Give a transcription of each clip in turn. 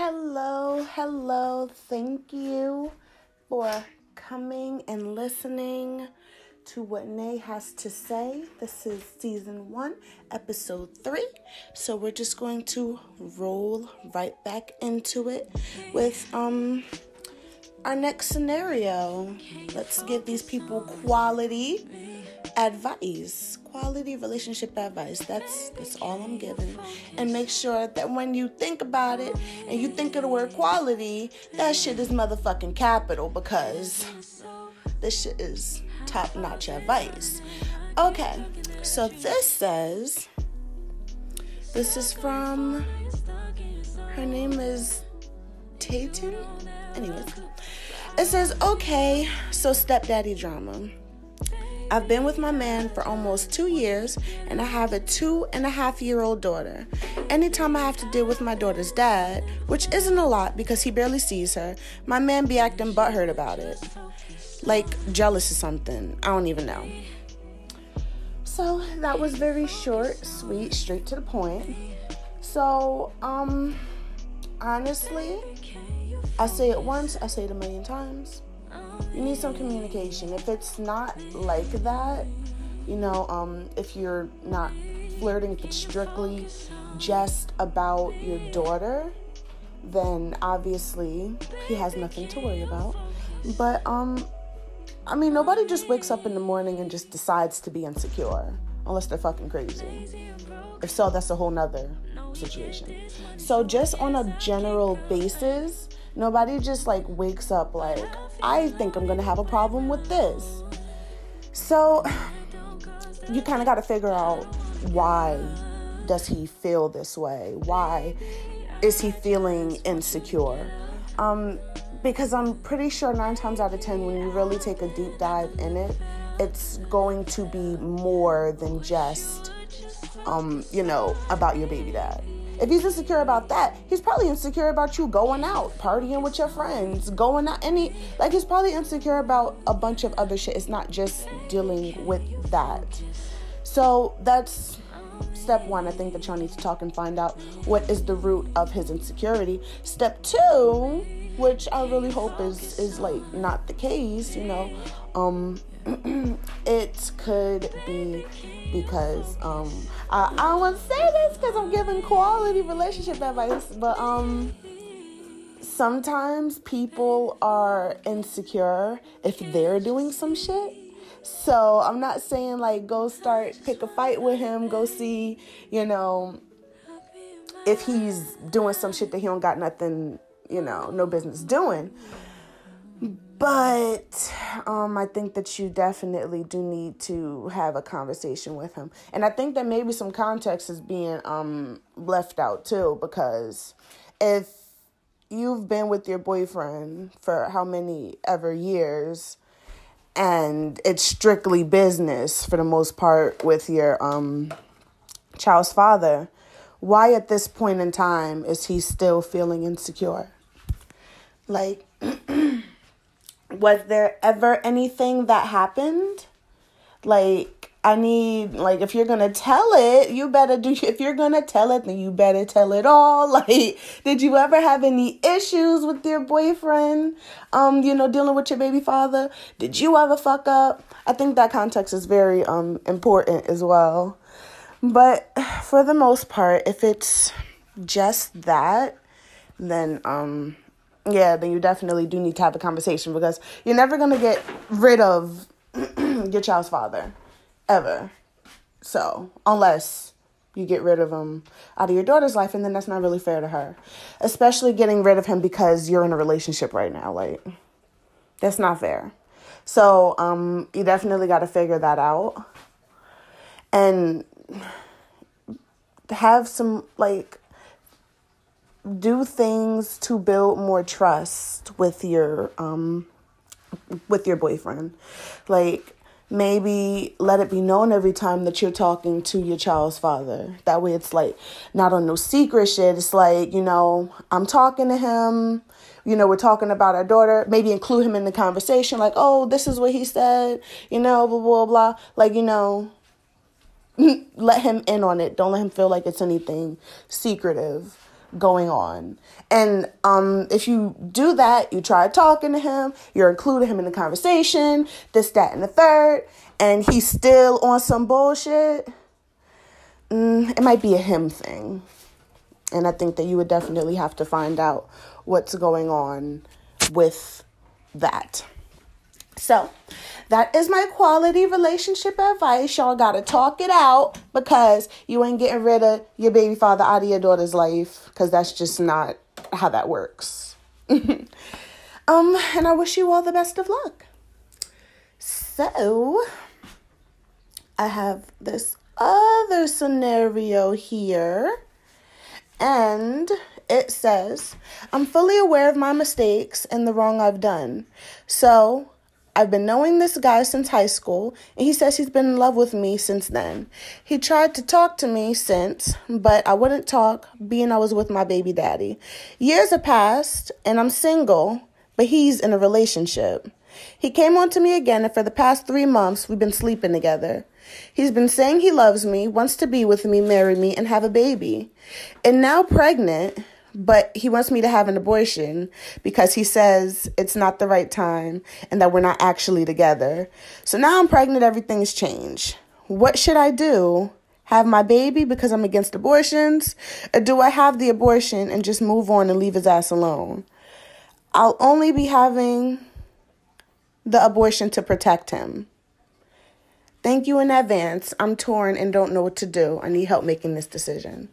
Hello, hello. Thank you for coming and listening to what Nay has to say. This is season one, episode three. So we're just going to roll right back into it with um our next scenario. Let's give these people quality advice quality relationship advice that's that's all i'm giving and make sure that when you think about it and you think of the word quality that shit is motherfucking capital because this shit is top notch advice okay so this says this is from her name is Tayton. Anyways, it says, okay, so stepdaddy drama. I've been with my man for almost two years, and I have a two and a half year old daughter. Anytime I have to deal with my daughter's dad, which isn't a lot because he barely sees her, my man be acting butthurt about it. Like jealous or something. I don't even know. So that was very short, sweet, straight to the point. So, um, honestly, I say it once, I say it a million times you need some communication. If it's not like that, you know, um, if you're not flirting, if it's strictly just about your daughter, then obviously he has nothing to worry about. But um, I mean, nobody just wakes up in the morning and just decides to be insecure unless they're fucking crazy. If so, that's a whole nother situation. So just on a general basis, nobody just like wakes up like I think I'm to have a problem with this. So you kind of got to figure out why does he feel this way? Why is he feeling insecure? Um, because I'm pretty sure nine times out of ten, when you really take a deep dive in it, it's going to be more than just, um, you know, about your baby dad. If he's insecure about that, he's probably insecure about you going out, partying with your friends, going out any like he's probably insecure about a bunch of other shit. It's not just dealing with that. So that's step one. I think that y'all need to talk and find out what is the root of his insecurity. Step two, which I really hope is is like not the case, you know, um it could be because um I, I don't want to say this because I'm giving quality relationship advice, but um sometimes people are insecure if they're doing some shit. So I'm not saying like go start pick a fight with him, go see, you know, if he's doing some shit that he don't got nothing, you know, no business doing. But um, I think that you definitely do need to have a conversation with him. And I think that maybe some context is being um, left out too, because if you've been with your boyfriend for how many ever years and it's strictly business for the most part with your um, child's father, why at this point in time is he still feeling insecure? Like, was there ever anything that happened? Like, I need, like, if you're gonna tell it, you better do, if you're gonna tell it, then you better tell it all. Like, did you ever have any issues with your boyfriend, um, you know, dealing with your baby father? Did you ever fuck up? I think that context is very, um, important as well. But for the most part, if it's just that, then, um, yeah, then you definitely do need to have a conversation because you're never going to get rid of your child's father ever. So, unless you get rid of him out of your daughter's life, and then that's not really fair to her. Especially getting rid of him because you're in a relationship right now. Like, that's not fair. So, um, you definitely got to figure that out. And have some, like, do things to build more trust with your um with your boyfriend. Like maybe let it be known every time that you're talking to your child's father. That way it's like not on no secret shit. It's like, you know, I'm talking to him, you know, we're talking about our daughter. Maybe include him in the conversation, like, oh, this is what he said, you know, blah blah blah. Like, you know, let him in on it. Don't let him feel like it's anything secretive. Going on. And um, if you do that, you try talking to him, you're including him in the conversation, this, that, and the third, and he's still on some bullshit, mm, it might be a him thing. And I think that you would definitely have to find out what's going on with that. So, that is my quality relationship advice. Y'all gotta talk it out because you ain't getting rid of your baby father out of your daughter's life because that's just not how that works. um, and I wish you all the best of luck. So, I have this other scenario here, and it says, I'm fully aware of my mistakes and the wrong I've done. So, I've been knowing this guy since high school, and he says he's been in love with me since then. He tried to talk to me since, but I wouldn't talk, being I was with my baby daddy. Years have passed, and I'm single, but he's in a relationship. He came on to me again, and for the past three months, we've been sleeping together. He's been saying he loves me, wants to be with me, marry me, and have a baby. And now pregnant, but he wants me to have an abortion because he says it's not the right time and that we're not actually together. So now I'm pregnant, everything's changed. What should I do? Have my baby because I'm against abortions? Or do I have the abortion and just move on and leave his ass alone? I'll only be having the abortion to protect him. Thank you in advance. I'm torn and don't know what to do. I need help making this decision.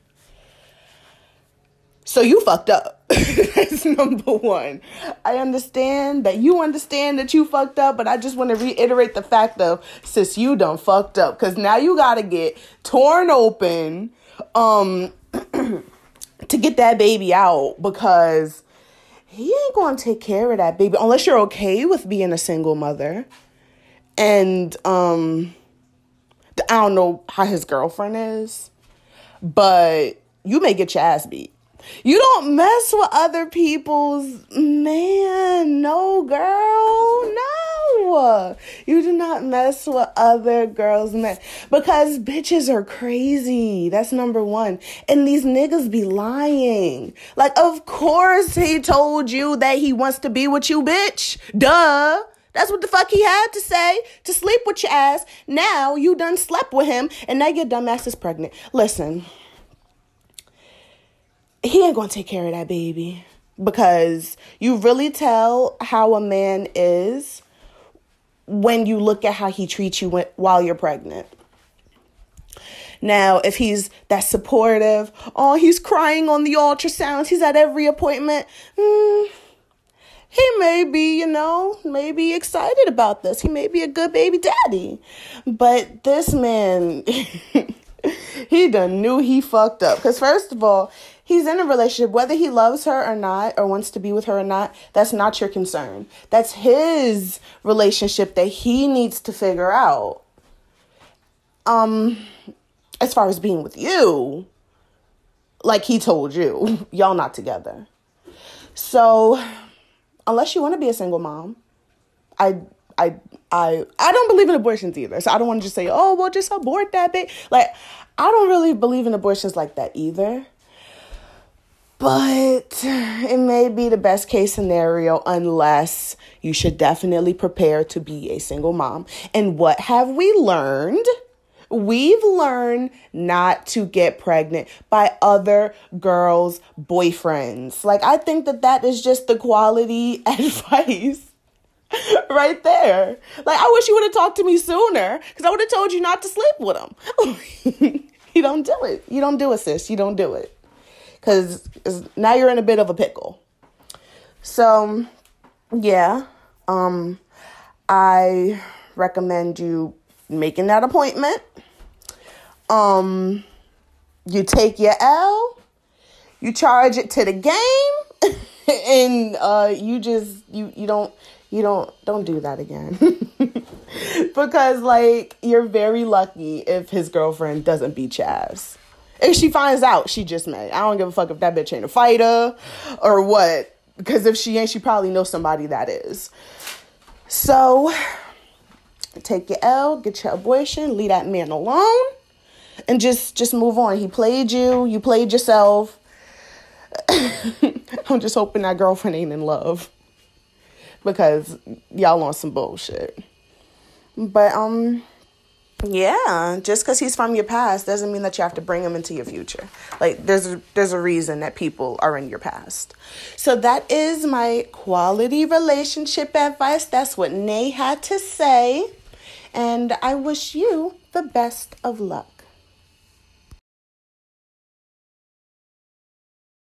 So you fucked up. That's number one. I understand that you understand that you fucked up, but I just want to reiterate the fact of sis, you done fucked up. Cause now you gotta get torn open um to get that baby out because he ain't gonna take care of that baby unless you're okay with being a single mother. And um I don't know how his girlfriend is, but you may get your ass beat. You don't mess with other people's man. No, girl. No. You do not mess with other girls' men. Because bitches are crazy. That's number one. And these niggas be lying. Like, of course he told you that he wants to be with you, bitch. Duh. That's what the fuck he had to say to sleep with your ass. Now you done slept with him and now your dumb ass is pregnant. Listen he ain't gonna take care of that baby because you really tell how a man is when you look at how he treats you while you're pregnant. Now, if he's that supportive, oh, he's crying on the ultrasounds, he's at every appointment, mm, he may be, you know, maybe excited about this. He may be a good baby daddy. But this man, he done knew he fucked up. Because, first of all, he's in a relationship, whether he loves her or not, or wants to be with her or not, that's not your concern. That's his relationship that he needs to figure out. Um, as far as being with you, like he told you, y'all not together. So, unless you want to be a single mom, I I I I don't believe in abortions either. So I don't want to just say, "Oh, well just abort that baby." Like I don't really believe in abortions like that either. But it may be the best case scenario unless you should definitely prepare to be a single mom. And what have we learned? We've learned not to get pregnant by other girls' boyfriends. Like, I think that that is just the quality advice right there. Like, I wish you would have talked to me sooner because I would have told you not to sleep with him. you don't do it. You don't do it, sis. You don't do it because now you're in a bit of a pickle. So, yeah, um, I recommend you making that appointment. Um, you take your L, you charge it to the game, and uh, you just you you don't you don't don't do that again because like you're very lucky if his girlfriend doesn't beat ass if she finds out, she just mad. I don't give a fuck if that bitch ain't a fighter or what. Because if she ain't, she probably knows somebody that is. So take your L, get your abortion, leave that man alone, and just just move on. He played you, you played yourself. I'm just hoping that girlfriend ain't in love because y'all on some bullshit. But um yeah, just because he's from your past doesn't mean that you have to bring him into your future. Like there's a, there's a reason that people are in your past. So that is my quality relationship advice. That's what Nay had to say, and I wish you the best of luck.